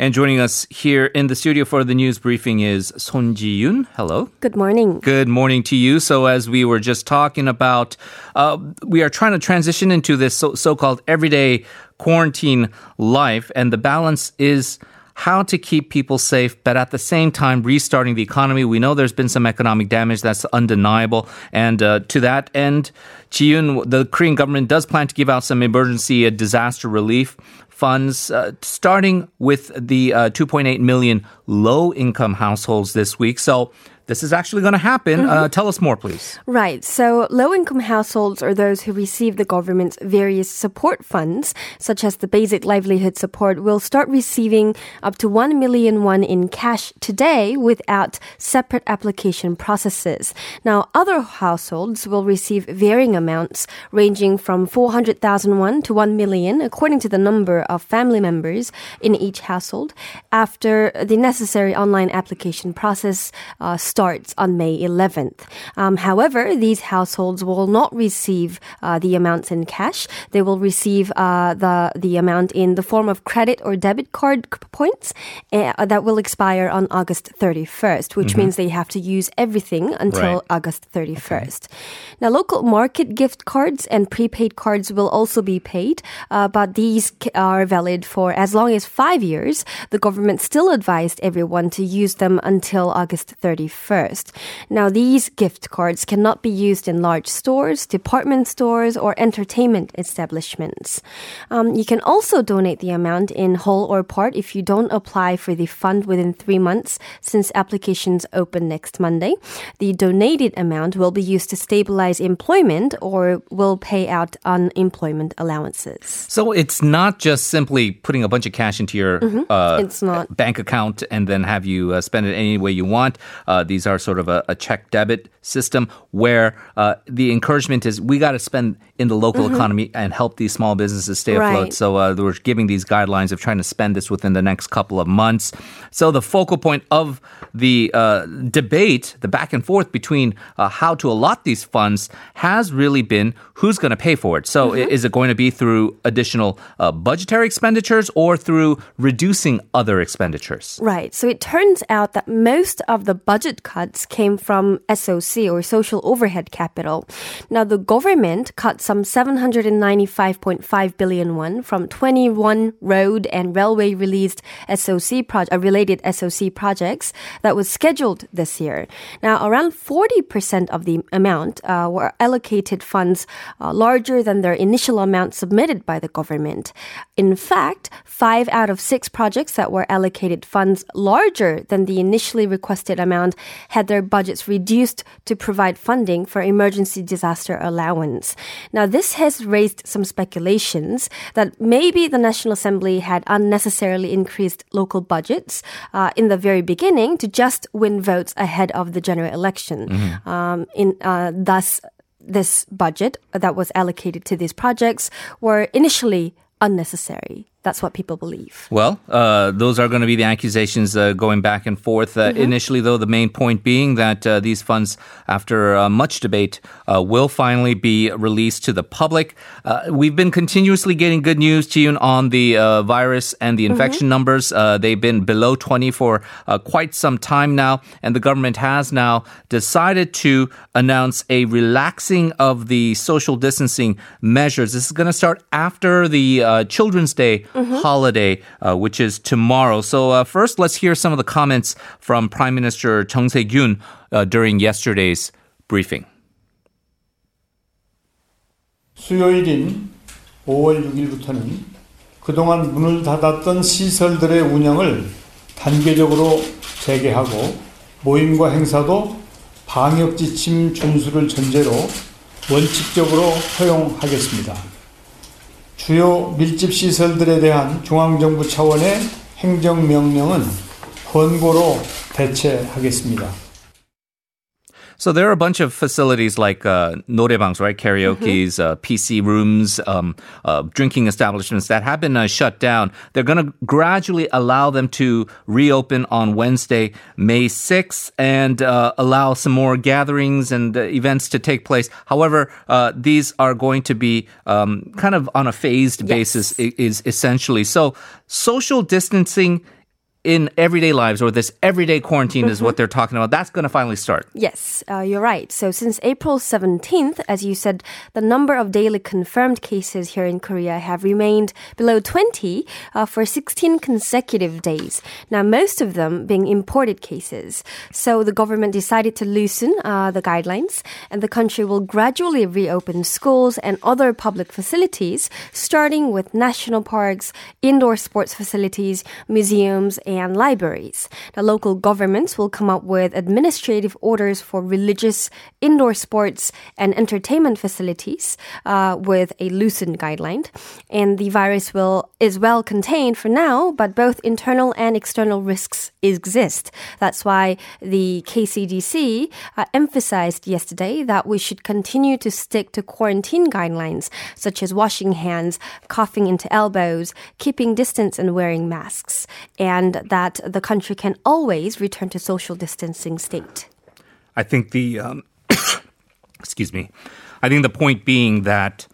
And joining us here in the studio for the news briefing is Son Ji-yoon. Hello. Good morning. Good morning to you. So, as we were just talking about, uh, we are trying to transition into this so- called everyday quarantine life, and the balance is how to keep people safe, but at the same time restarting the economy. We know there's been some economic damage that's undeniable, and uh, to that end, Ji-yoon, the Korean government does plan to give out some emergency uh, disaster relief funds, uh, starting with the uh, 2.8 million low income households this week. So this is actually going to happen. Uh, mm-hmm. Uh, tell us more, please. Right. So, low income households are those who receive the government's various support funds, such as the basic livelihood support, will start receiving up to 1 million won in cash today without separate application processes. Now, other households will receive varying amounts, ranging from 400,000 won to 1 million, according to the number of family members in each household, after the necessary online application process uh, starts starts on May 11th. Um, however, these households will not receive uh, the amounts in cash. They will receive uh, the the amount in the form of credit or debit card points uh, that will expire on August 31st, which mm-hmm. means they have to use everything until right. August 31st. Okay. Now, local market gift cards and prepaid cards will also be paid, uh, but these are valid for as long as five years. The government still advised everyone to use them until August 31st first. Now, these gift cards cannot be used in large stores, department stores, or entertainment establishments. Um, you can also donate the amount in whole or part if you don't apply for the fund within three months since applications open next Monday. The donated amount will be used to stabilize employment or will pay out unemployment allowances. So it's not just simply putting a bunch of cash into your mm-hmm. uh, bank account and then have you uh, spend it any way you want. Uh, these are sort of a, a check debit system where uh, the encouragement is we got to spend in the local mm-hmm. economy and help these small businesses stay afloat. Right. So uh, we're giving these guidelines of trying to spend this within the next couple of months. So the focal point of the uh, debate, the back and forth between uh, how to allot these funds has really been who's going to pay for it. So mm-hmm. is it going to be through additional uh, budgetary expenditures or through reducing other expenditures? Right. So it turns out that most of the budget cuts came from SOC or social overhead capital. Now the government cut some 795.5 billion won from 21 road and railway released SOC project, uh, related SOC projects that was scheduled this year. Now around 40% of the amount uh, were allocated funds uh, larger than their initial amount submitted by the government. In fact, five out of six projects that were allocated funds larger than the initially requested amount had their budgets reduced to provide funding for emergency disaster allowance. Now, this has raised some speculations that maybe the National Assembly had unnecessarily increased local budgets uh, in the very beginning to just win votes ahead of the general election. Mm-hmm. Um, in uh, thus this budget that was allocated to these projects were initially unnecessary. That's what people believe. Well, uh, those are going to be the accusations uh, going back and forth. Uh, mm-hmm. Initially, though, the main point being that uh, these funds, after uh, much debate, uh, will finally be released to the public. we've been continuously getting good news, Ji-yoon, on the virus and the infection mm-hmm. numbers. they've been below 20 for quite some time now, and the government has now decided to announce a relaxing of the social distancing measures. This is going to start after the Children's Day mm-hmm. holiday, uh, which is tomorrow. So uh, first, let's hear some of the comments from Prime Minister Chung Se-kyun uh, during yesterday's briefing. 수요일인 5월 6일부터는 그동안 문을 닫았던 시설들의 운영을 단계적으로 재개하고 모임과 행사도 방역 지침 준수를 전제로 원칙적으로 허용하겠습니다. 주요 밀집 시설들에 대한 중앙정부 차원의 행정명령은 권고로 대체하겠습니다. So there are a bunch of facilities like uh, noraebangs, right? Karaoke's, mm-hmm. uh, PC rooms, um, uh, drinking establishments that have been uh, shut down. They're going to gradually allow them to reopen on Wednesday, May 6th, and uh, allow some more gatherings and uh, events to take place. However, uh, these are going to be um, kind of on a phased yes. basis, is essentially. So social distancing in everyday lives or this everyday quarantine is what they're talking about. That's going to finally start. Yes, uh, you're right. So since April 17th, as you said, the number of daily confirmed cases here in Korea have remained below 20 uh, for 16 consecutive days. Now, most of them being imported cases. So the government decided to loosen uh, the guidelines, and the country will gradually reopen schools and other public facilities, starting with national parks, indoor sports facilities, museums, and libraries. The local governments will come up with administrative orders for religious, indoor sports, and entertainment facilities uh, with a loosened guideline. And the virus will is well contained for now, but both internal and external risks exist. That's why the KCDC uh, emphasized yesterday that we should continue to stick to quarantine guidelines such as washing hands, coughing into elbows, keeping distance, and wearing masks. And that the country can always return to social distancing state. I think the um, excuse me. I think the point being that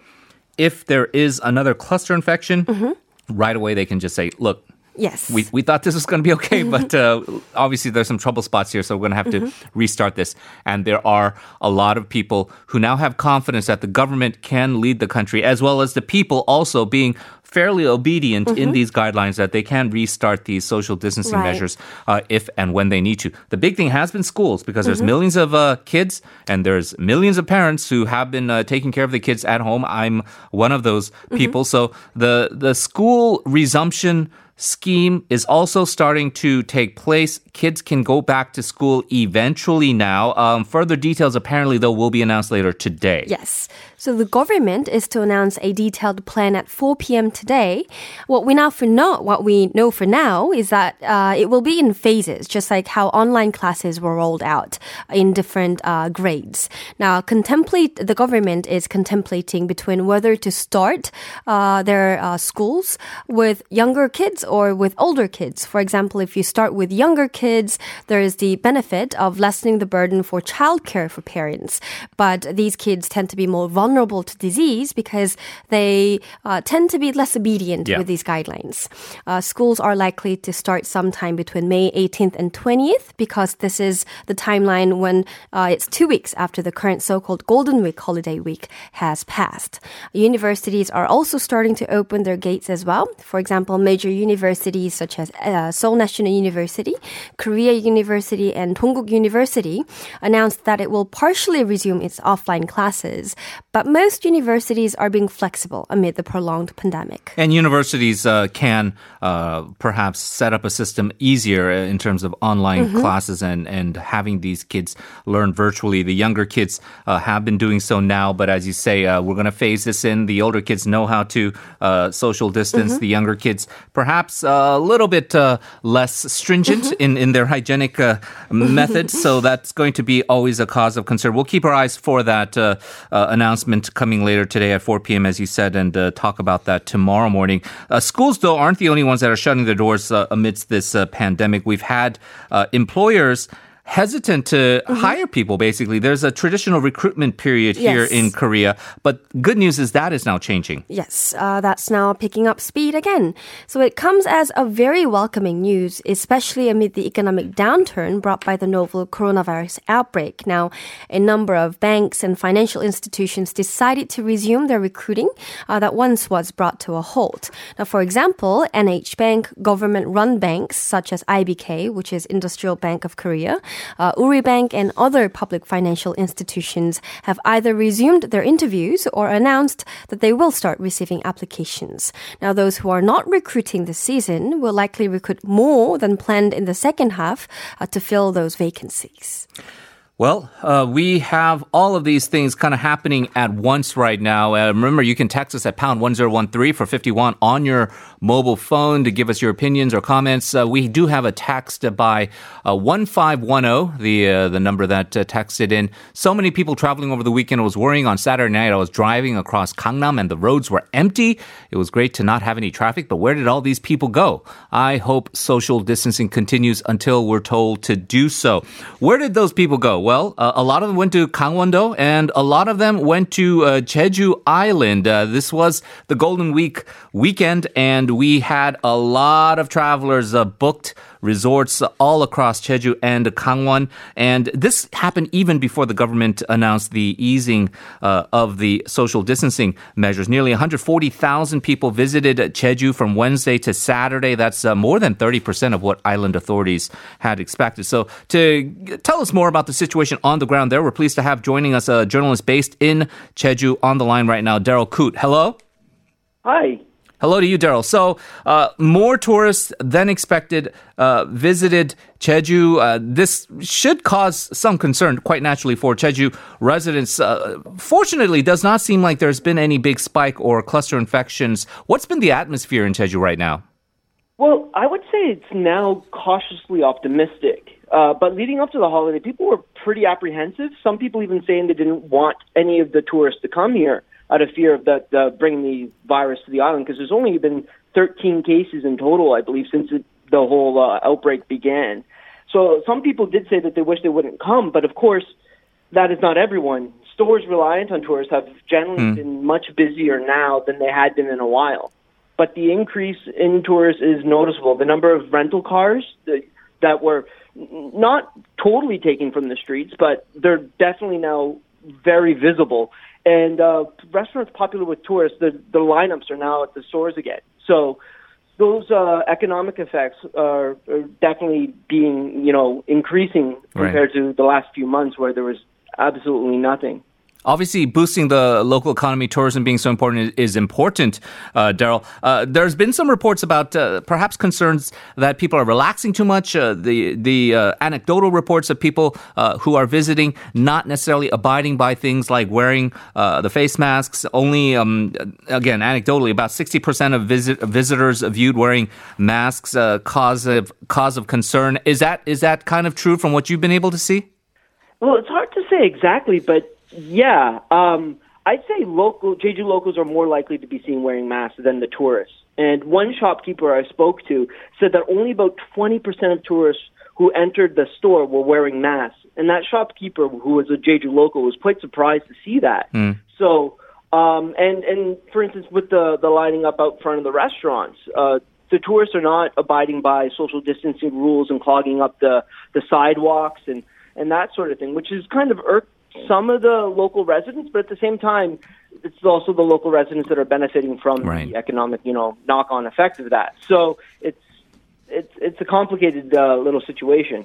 if there is another cluster infection, Mm-hmm. right away they can just say, "Look, Yes. we, we thought this was going to be okay, but uh, obviously there's some trouble spots here, so we're going to have to restart this. And there are a lot of people who now have confidence that the government can lead the country, as well as the people also being fairly obedient in these guidelines that they can restart these social distancing Right. measures uh, if and when they need to. The big thing has been schools because there's millions of uh, kids and there's millions of parents who have been uh, taking care of the kids at home. I'm one of those people. So the the school resumption scheme is also starting to take place. Kids can go back to school eventually now. Um, further details apparently though will be announced later today. Yes. So the government is to announce a detailed plan at 4 p.m. today. What we now for know, what we know for now is that uh, it will be in phases, just like how online classes were rolled out in different uh, grades. Now, contemplate the government is contemplating between whether to start uh, their uh, schools with younger kids or with older kids. For example, if you start with younger kids, there is the benefit of lessening the burden for childcare for parents. But these kids tend to be more vulnerable to disease because they uh, tend to be less obedient Yeah. with these guidelines. Uh, schools are likely to start sometime between May 18th and 20th because this is the timeline when uh, it's two weeks after the current so-called Golden Week holiday week has passed. Universities are also starting to open their gates as well. For example, major universities such as uh, Seoul National University, Korea University, and Dongguk University announced that it will partially resume its offline classes. But most universities are being flexible amid the prolonged pandemic. And universities uh, can uh, perhaps set up a system easier uh, in terms of online classes and, and having these kids learn virtually. The younger kids uh, have been doing so now, but as you say, uh, we're going to phase this in. The older kids know how to uh, social distance. The younger kids, perhaps a little bit uh, less stringent in, in their hygienic uh, methods. So that's going to be always a cause of concern. We'll keep our eyes for that uh, uh, announcement coming later today at 4 p.m., as you said, and uh, talk about that tomorrow morning. Uh, schools, though, aren't the only ones that are shutting their doors uh, amidst this uh, pandemic. We've had uh, employers hesitant to hire people basically there's a traditional recruitment period here Yes. in korea but good news is that is now changing Yes, uh, that's now picking up speed again. So it comes as a very welcoming news, especially amid the economic downturn brought by the novel coronavirus outbreak. Now, a number of banks and financial institutions decided to resume their recruiting uh, that once was brought to a halt. Now, for example, NH Bank, government-run banks such as IBK, which is Industrial Bank of Korea, uh, Woori Bank, and other public financial institutions have either resumed their interviews or announced that they will start receiving applications. Now, those who are not recruiting this season will likely recruit more than planned in the second half uh, to fill those vacancies. Well, uh, we have all of these things kind of happening at once right now. Uh, remember, you can text us at pound 1013 for 51 on your mobile phone to give us your opinions or comments. Uh, we do have a text by uh, 1510, the, uh, the number that uh, texted in. So many people traveling over the weekend. I was worrying on Saturday night. I was driving across Gangnam and the roads were empty. It was great to not have any traffic, but where did all these people go? I hope social distancing continues until we're told to do so. Where did those people go? Well, uh, a lot of them went to Gangwon-do and a lot of them went to uh, Jeju Island. Uh, this was the Golden Week weekend and we had a lot of travelers uh, booked resorts all across Jeju and Gangwon. And this happened even before the government announced the easing uh, of the social distancing measures. Nearly 140,000 people visited Jeju from Wednesday to Saturday. That's uh, more than 30% of what island authorities had expected. So to tell us more about the situation on the ground there, we're pleased to have joining us a journalist based in Jeju on the line right now, Darryl Coote. Hello. Hi. Hello to you, Darryl. So, uh, more tourists than expected uh, visited Jeju. Uh, this should cause some concern, quite naturally, for Jeju residents. Uh, fortunately, does not seem like there's been any big spike or cluster infections. What's been the atmosphere in Jeju right now? Well, I would say it's now cautiously optimistic. Uh, but leading up to the holiday, people were pretty apprehensive. Some people even saying they didn't want any of the tourists to come here out of fear of that uh, bringing the virus to the island because there's only been 13 cases in total, I believe, since it, the whole uh, outbreak began. So some people did say that they wish they wouldn't come, but of course, that is not everyone. Stores reliant on tourists have generally mm. been much busier now than they had been in a while. But the increase in tourists is noticeable. The number of rental cars that, that were not totally taken from the streets, but they're definitely now very visible and uh, restaurants popular with tourists, the the lineups are now at the stores again. So those uh, economic effects are, are definitely being you know increasing compared right. to the last few months where there was absolutely nothing. Obviously, boosting the local economy, tourism being so important is, important, uh, Darryl. Uh, there's been some reports about uh, perhaps concerns that people are relaxing too much. Uh, the the uh, anecdotal reports of people uh, who are visiting not necessarily abiding by things like wearing the face masks. Only, um, again, anecdotally, about 60% of visit, visitors viewed wearing masks cause of cause of concern. Is that is that kind of true from what you've been able to see? Well, it's hard to say exactly, but yeah, um, I'd say local Jeju locals are more likely to be seen wearing masks than the tourists. And one shopkeeper I spoke to said that only about 20% of tourists who entered the store were wearing masks. And that shopkeeper, who was a Jeju local, was quite surprised to see that. Mm. So, um, and and for instance, with the the lining up out front of the restaurants, uh, the tourists are not abiding by social distancing rules and clogging up the the sidewalks and and that sort of thing, which is kind of irk some of the local residents, but at the same time, it's also the local residents that are benefiting from right. the economic, you know, knock-on effect of that. So it's it's it's a complicated uh, little situation.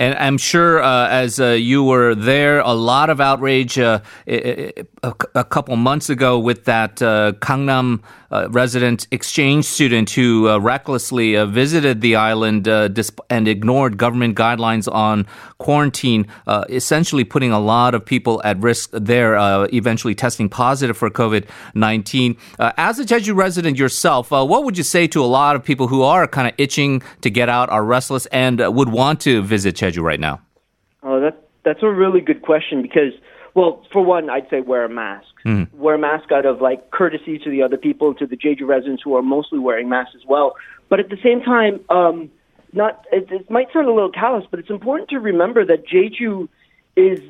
And I'm sure uh, as uh, you were there, a lot of outrage uh, a, a, couple months ago with that uh, Gangnam uh, resident exchange student who uh, recklessly visited the island and ignored government guidelines on quarantine, essentially putting a lot of people at risk there, eventually testing positive for COVID 19. as a Jeju resident yourself, what would you say to a lot of people who are kind of itching to get out, are restless, and would want to visit Jeju? right now? Oh, that that's a really good question because, well, for one, I'd say wear a mask. Mm. Wear a mask out of like courtesy to the other people, to the Jeju residents who are mostly wearing masks as well. But at the same time, um, not it, it might sound a little callous, but it's important to remember that Jeju is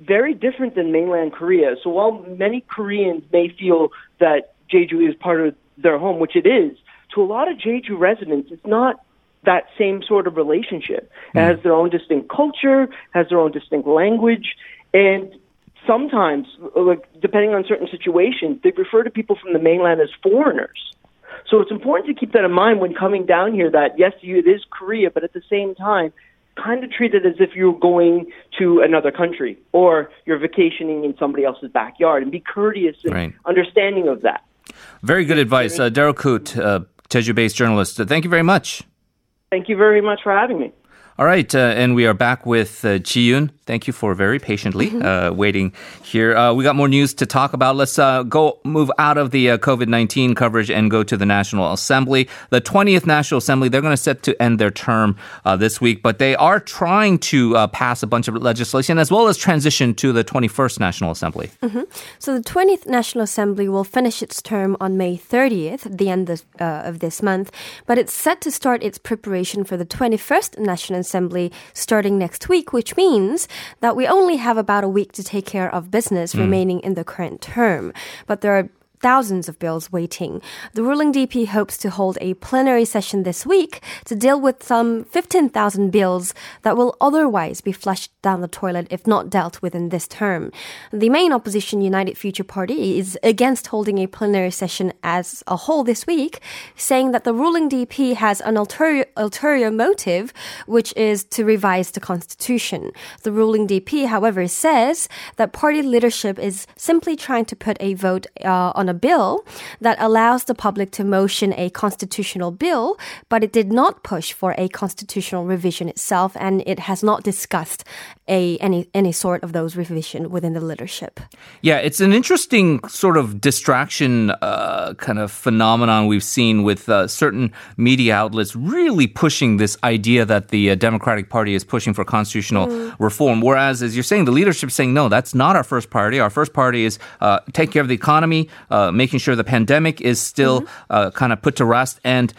very different than mainland Korea. So while many Koreans may feel that Jeju is part of their home, which it is, to a lot of Jeju residents, it's not that same sort of relationship. It has their own distinct culture, has their own distinct language, and sometimes, like, depending on certain situations, they refer to people from the mainland as foreigners. So it's important to keep that in mind when coming down here that, yes, it is Korea, but at the same time, kind of treat it as if you're going to another country or you're vacationing in somebody else's backyard and be courteous and right. understanding of that. Very good advice. Uh, Darryl Coote, uh, Jeju based journalist. Uh, thank you very much. Thank you very much for having me. All right, uh, and we are back with uh, Ji Yoon. Thank you for very patiently mm-hmm. uh, waiting here. Uh, we got more news to talk about. Let's uh, go move out of the uh, COVID 19 coverage and go to the National Assembly. The 20th National Assembly, they're going to set to end their term uh, this week, but they are trying to uh, pass a bunch of legislation as well as transition to the 21st National Assembly. Mm-hmm. So the 20th National Assembly will finish its term on May 30th, the end of, of this month, but it's set to start its preparation for the 21st National Assembly starting next week, which means that we only have about a week to take care of business hmm. remaining in the current term. But there are thousands of bills waiting. The ruling DP hopes to hold a plenary session this week to deal with some 15,000 bills that will otherwise be flushed down the toilet if not dealt with in this term. The main opposition United Future Party is against holding a plenary session as a whole this week, saying that the ruling DP has an ulterior, ulterior motive, which is to revise the constitution. The ruling DP, however, says that party leadership is simply trying to put a vote uh, on a bill that allows the public to motion a constitutional bill, but it did not push for a constitutional revision itself, and it has not discussed a any any sort of those revision within the leadership. Yeah, it's an interesting sort of distraction uh, kind of phenomenon we've seen with uh, certain media outlets really pushing this idea that the uh, Democratic Party is pushing for constitutional mm. reform, whereas as you're saying, the leadership is saying no, that's not our first priority. Our first priority is uh, take care of the economy, uh, making sure the pandemic is still mm-hmm. Uh, kind of put to rest, and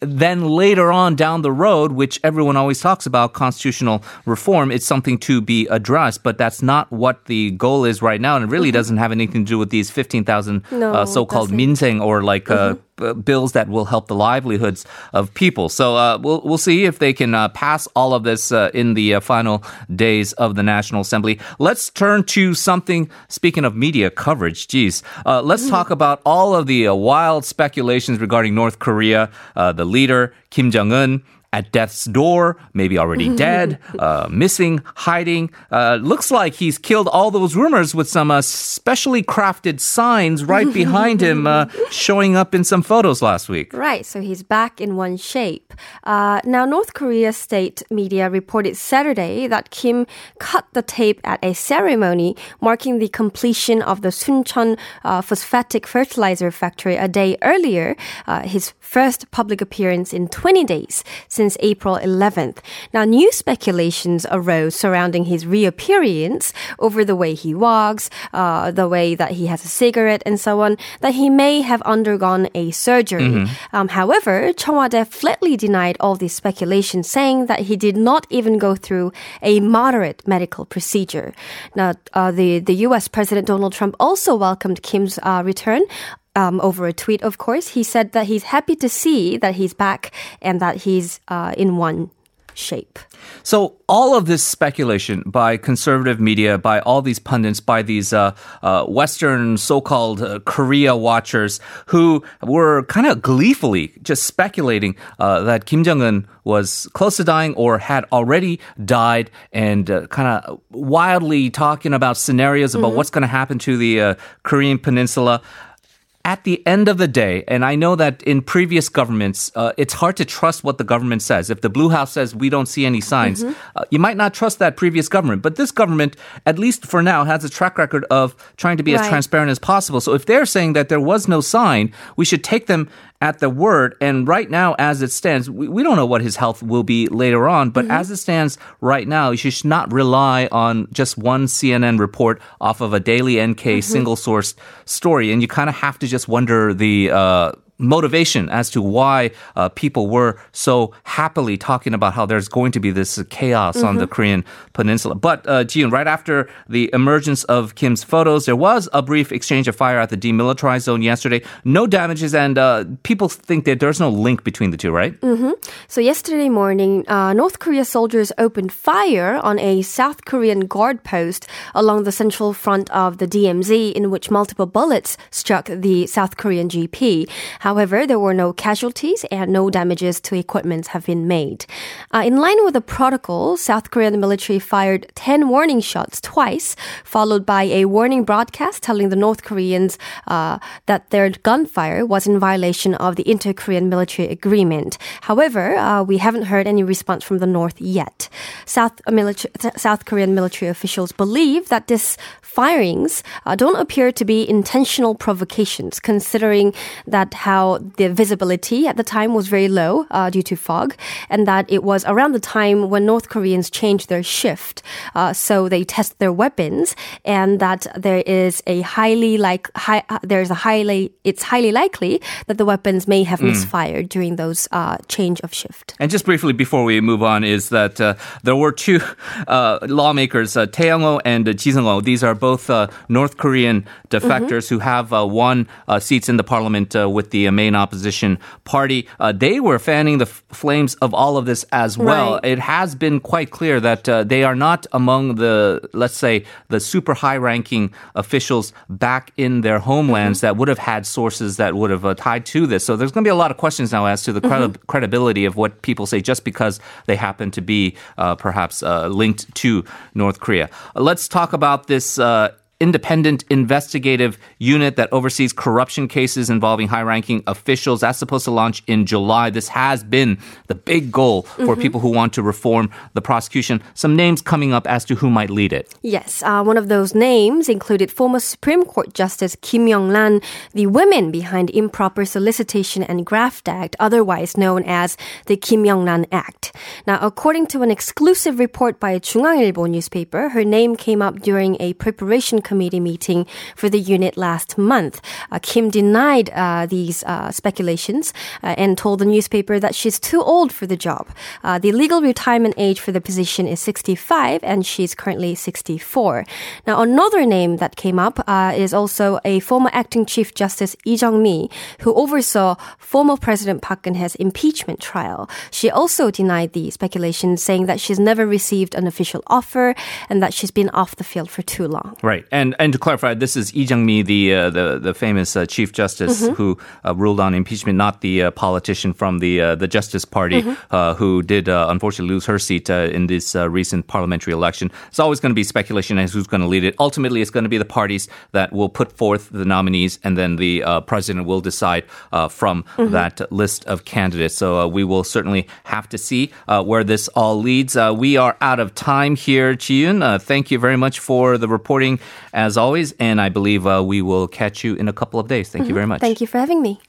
then later on down the road, which everyone always talks about, constitutional reform, it's something to be addressed, but that's not what the goal is right now, and it really mm-hmm. doesn't have anything to do with these 15,000 no, uh, so-called minsaeng or like uh, mm-hmm. uh, bills that will help the livelihoods of people. So uh, we'll we'll see if they can uh, pass all of this uh, in the final days of the National Assembly. Let's turn to something. Speaking of media coverage, geez, let's mm-hmm. talk about all of the wild speculations regarding North Korea. the leader Kim Jong Un at death's door, maybe already dead, uh, missing, hiding. Uh, looks like he's killed all those rumors with some uh, specially crafted signs right behind him, uh, showing up in some photos last week. Right, so he's back in one shape. Uh, now, North Korea state media reported Saturday that Kim cut the tape at a ceremony marking the completion of the Suncheon uh, phosphatic fertilizer factory a day earlier, his first public appearance in 20 days since since April 11th. Now, new speculations arose surrounding his reappearance over the way he walks, uh, the way that he has a cigarette, and so on, that he may have undergone a surgery. Mm-hmm. Um, however, Cheong Wa flatly denied all these speculations, saying that he did not even go through a moderate medical procedure. Now, uh, the, the U.S. President Donald Trump also welcomed Kim's uh, return um, over a tweet, of course, he said that he's happy to see that he's back and that he's uh, in one shape. So all of this speculation by conservative media, by all these pundits, by these uh, uh, Western so-called uh, Korea watchers who were kind of gleefully just speculating uh, that Kim Jong Un was close to dying or had already died, and uh, kind of wildly talking about scenarios about mm-hmm. what's going to happen to the uh, Korean Peninsula at the end of the day, and I know that in previous governments, uh, it's hard to trust what the government says. If the Blue House says we don't see any signs, mm-hmm. uh, you might not trust that previous government. But this government, at least for now, has a track record of trying to be right. as transparent as possible. So if they're saying that there was no sign, we should take them at the word. And right now, as it stands, we, we don't know what his health will be later on, but mm-hmm. as it stands right now, you should not rely on just one CNN report off of a Daily NK mm-hmm. single source story. And you kind of have to just wonder the, uh, motivation as to why uh, people were so happily talking about how there's going to be this chaos mm-hmm. on the mm-hmm. Korean peninsula. But uh, Ji-yoon, right after the emergence of Kim's photos, there was a brief exchange of fire at the demilitarized zone yesterday. No damages, and uh, people think that there's no link between the two, right? Mm-hmm. So yesterday morning, uh, North Korea soldiers opened fire on a South Korean guard post along the central front of the DMZ, in which multiple bullets struck the South Korean GP. However, there were no casualties and no damages to equipment have been made. Uh, in line with the protocol, South Korean military fired 10 warning shots twice, followed by a warning broadcast telling the North Koreans uh, that their gunfire was in violation of the Inter-Korean military agreement. However, uh, we haven't heard any response from the North yet. South, uh, military, South Korean military officials believe that this firings uh, don't appear to be intentional provocations, considering that how how the visibility at the time was very low uh, due to fog, and that it was around the time when North Koreans changed their shift. Uh, so they test their weapons, and that there is a highly like high, uh, there's a highly it's highly likely that the weapons may have misfired during those uh, change of shift. And just briefly before we move on, is that uh, there were two uh, lawmakers, uh, Thae Yong-ho and uh. These are both uh, North Korean defectors who have uh, won uh, seats in the parliament uh, with the uh, main opposition party. Uh, they were fanning the f- flames of all of this as well. Right. It has been quite clear that uh, they are not among the, let's say, the super high-ranking officials back in their homelands that would have had sources that would have uh, tied to this. So there's going to be a lot of questions now as to the credi- credibility of what people say just because they happen to be uh, perhaps uh, linked to North Korea. Let's talk about this. Uh, independent investigative unit that oversees corruption cases involving high ranking officials. That's supposed to launch in July. This has been the big goal for mm-hmm. people who want to reform the prosecution. Some names coming up as to who might lead it. Yes, uh, one of those names included former Supreme Court Justice Kim Young-ran, the women behind Improper Solicitation and Graft Act, otherwise known as the Kim Young-ran Act. Now, according to an exclusive report by a JoongAng Ilbo newspaper, her name came up during a preparation committee meeting for the unit last month. Uh, Kim denied uh, these uh, speculations uh, and told the newspaper that she's too old for the job. Uh, the legal retirement age for the position is 65, and she's currently 64. Now, another name that came up is also a former acting Chief Justice Lee Jung-mi, who oversaw former President Park Geun-hye's impeachment trial. She also denied the speculation, saying that she's never received an official offer and that she's been off the field for too long. Right, and and to clarify, this is Lee Jung-mi, the uh, the the famous uh, Chief Justice who uh, ruled on impeachment, not the uh, politician from the uh, the Justice Party uh, who did uh, unfortunately lose her seat uh, in this uh, recent parliamentary election. It's always going to be speculation as who's going to lead it. Ultimately, it's going to be the parties that will put forth the nominees, and then the uh, president will decide uh, from that list of candidates. So uh, we will certainly have to see uh, where this all leads. Uh, we are out of time here, Ji-yoon. Uh, thank you very much for the reporting as always, and I believe uh, we will catch you in a couple of days. Thank you very much. Thank you for having me.